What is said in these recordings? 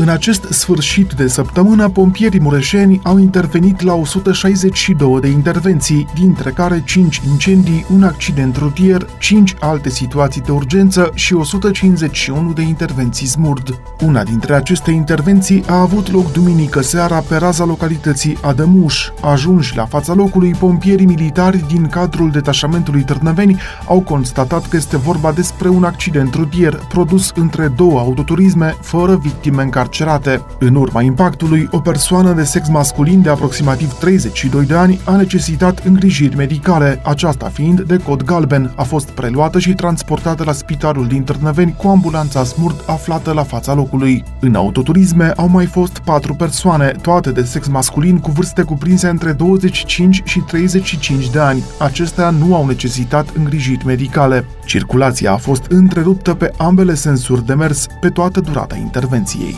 în acest sfârșit de săptămână, pompierii mureșeni au intervenit la 162 de intervenții, dintre care 5 incendii, un accident rutier, 5 alte situații de urgență și 151 de intervenții smurd. Una dintre aceste intervenții a avut loc duminică seara pe raza localității Adămuș. Ajunși la fața locului, pompierii militari din cadrul detașamentului Târnăveni au constatat că este vorba despre un accident rutier produs între două autoturisme fără victime încarcerate încarcerate. În urma impactului, o persoană de sex masculin de aproximativ 32 de ani a necesitat îngrijiri medicale, aceasta fiind de cod galben. A fost preluată și transportată la spitalul din Târnăveni cu ambulanța smurt aflată la fața locului. În autoturisme au mai fost patru persoane, toate de sex masculin cu vârste cuprinse între 25 și 35 de ani. Acestea nu au necesitat îngrijiri medicale. Circulația a fost întreruptă pe ambele sensuri de mers pe toată durata intervenției.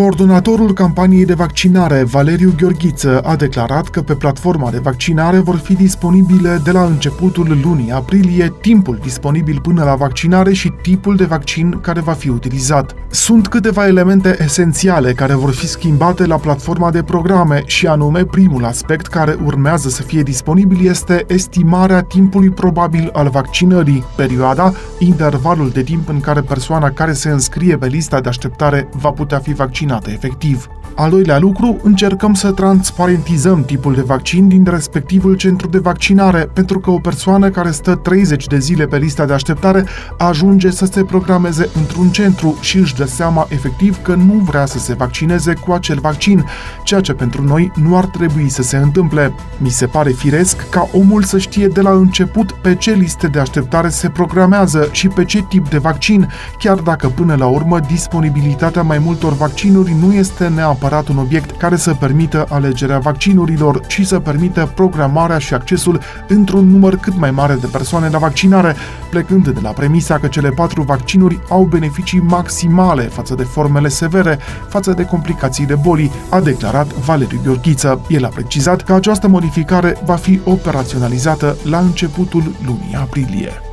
Coordonatorul campaniei de vaccinare, Valeriu Gheorghiță, a declarat că pe platforma de vaccinare vor fi disponibile de la începutul lunii aprilie timpul disponibil până la vaccinare și tipul de vaccin care va fi utilizat. Sunt câteva elemente esențiale care vor fi schimbate la platforma de programe și anume primul aspect care urmează să fie disponibil este estimarea timpului probabil al vaccinării, perioada, intervalul de timp în care persoana care se înscrie pe lista de așteptare va putea fi vaccinată vaccinată efectiv. Al doilea lucru, încercăm să transparentizăm tipul de vaccin din respectivul centru de vaccinare, pentru că o persoană care stă 30 de zile pe lista de așteptare ajunge să se programeze într-un centru și își dă seama efectiv că nu vrea să se vaccineze cu acel vaccin, ceea ce pentru noi nu ar trebui să se întâmple. Mi se pare firesc ca omul să știe de la început pe ce liste de așteptare se programează și pe ce tip de vaccin, chiar dacă până la urmă disponibilitatea mai multor vaccinuri nu este neapărat neapărat un obiect care să permită alegerea vaccinurilor și să permită programarea și accesul într-un număr cât mai mare de persoane la vaccinare, plecând de la premisa că cele patru vaccinuri au beneficii maximale față de formele severe, față de complicațiile bolii, a declarat Valeriu Gheorghiță. El a precizat că această modificare va fi operaționalizată la începutul lunii aprilie.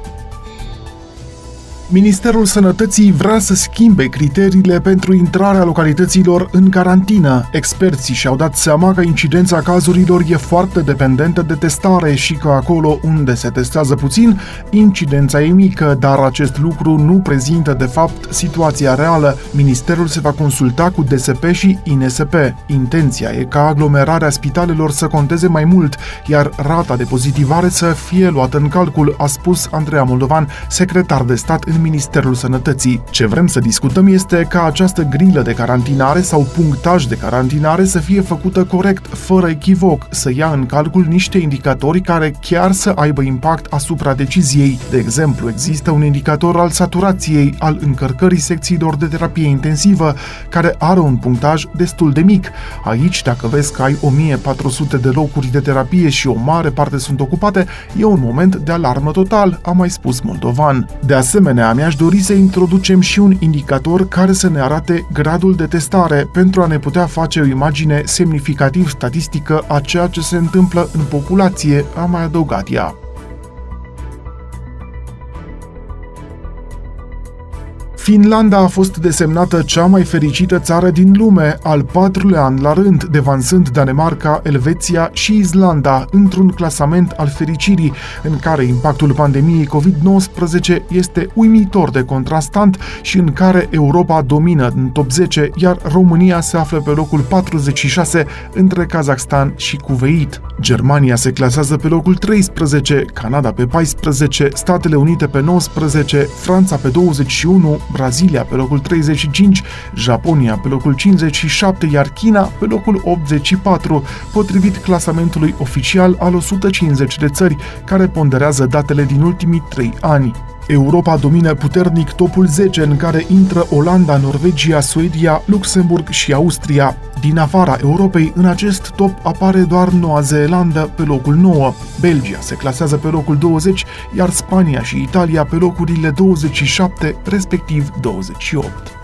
Ministerul Sănătății vrea să schimbe criteriile pentru intrarea localităților în carantină. Experții și-au dat seama că incidența cazurilor e foarte dependentă de testare și că acolo unde se testează puțin, incidența e mică, dar acest lucru nu prezintă de fapt situația reală. Ministerul se va consulta cu DSP și INSP. Intenția e ca aglomerarea spitalelor să conteze mai mult, iar rata de pozitivare să fie luată în calcul, a spus Andreea Moldovan, secretar de stat în în Ministerul Sănătății. Ce vrem să discutăm este ca această grilă de carantinare sau punctaj de carantinare să fie făcută corect, fără echivoc, să ia în calcul niște indicatori care chiar să aibă impact asupra deciziei. De exemplu, există un indicator al saturației, al încărcării secțiilor de terapie intensivă, care are un punctaj destul de mic. Aici, dacă vezi că ai 1400 de locuri de terapie și o mare parte sunt ocupate, e un moment de alarmă total, a mai spus Moldovan. De asemenea, asemenea, mi-aș dori să introducem și un indicator care să ne arate gradul de testare pentru a ne putea face o imagine semnificativ statistică a ceea ce se întâmplă în populație, a mai adăugat ea. Finlanda a fost desemnată cea mai fericită țară din lume, al patrulea an la rând, devansând Danemarca, Elveția și Islanda într-un clasament al fericirii, în care impactul pandemiei COVID-19 este uimitor de contrastant și în care Europa domină în top 10, iar România se află pe locul 46 între Kazakhstan și Kuwait. Germania se clasează pe locul 13, Canada pe 14, Statele Unite pe 19, Franța pe 21, Brazilia pe locul 35, Japonia pe locul 57, iar China pe locul 84, potrivit clasamentului oficial al 150 de țări, care ponderează datele din ultimii 3 ani. Europa domină puternic topul 10 în care intră Olanda, Norvegia, Suedia, Luxemburg și Austria. Din afara Europei, în acest top apare doar Noua Zeelandă pe locul 9. Belgia se clasează pe locul 20, iar Spania și Italia pe locurile 27, respectiv 28.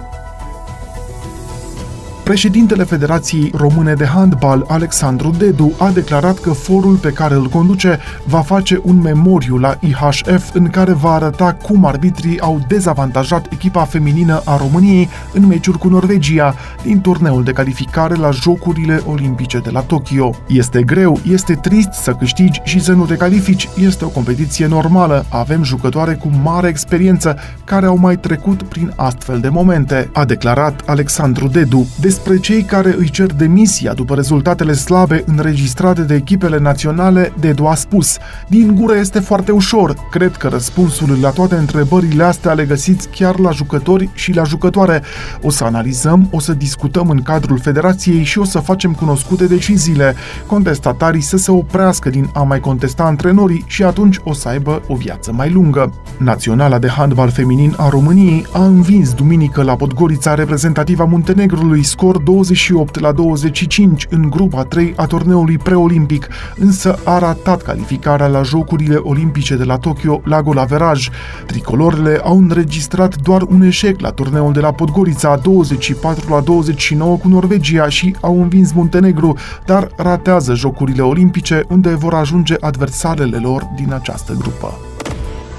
Președintele Federației Române de Handbal, Alexandru Dedu, a declarat că forul pe care îl conduce va face un memoriu la IHF în care va arăta cum arbitrii au dezavantajat echipa feminină a României în meciuri cu Norvegia din turneul de calificare la Jocurile Olimpice de la Tokyo. Este greu, este trist să câștigi și să nu te califici, este o competiție normală, avem jucătoare cu mare experiență care au mai trecut prin astfel de momente, a declarat Alexandru Dedu. Despre cei care îi cer demisia după rezultatele slabe înregistrate de echipele naționale, Dedu a spus Din gură este foarte ușor. Cred că răspunsul la toate întrebările astea le găsiți chiar la jucători și la jucătoare. O să analizăm, o să discutăm în cadrul federației și o să facem cunoscute deciziile. Contestatarii să se oprească din a mai contesta antrenorii și atunci o să aibă o viață mai lungă. Naționala de handbal feminin a României a învins duminică la Podgorița reprezentativa Muntenegrului scor 28 la 25 în grupa 3 a turneului preolimpic, însă a ratat calificarea la Jocurile Olimpice de la Tokyo la golaveraj. Tricolorele au înregistrat doar un eșec la turneul de la Podgorița 24 la 29 cu Norvegia și au învins Muntenegru, dar ratează Jocurile Olimpice unde vor ajunge adversarele lor din această grupă.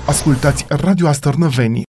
Ascultați Radio Astărnăveni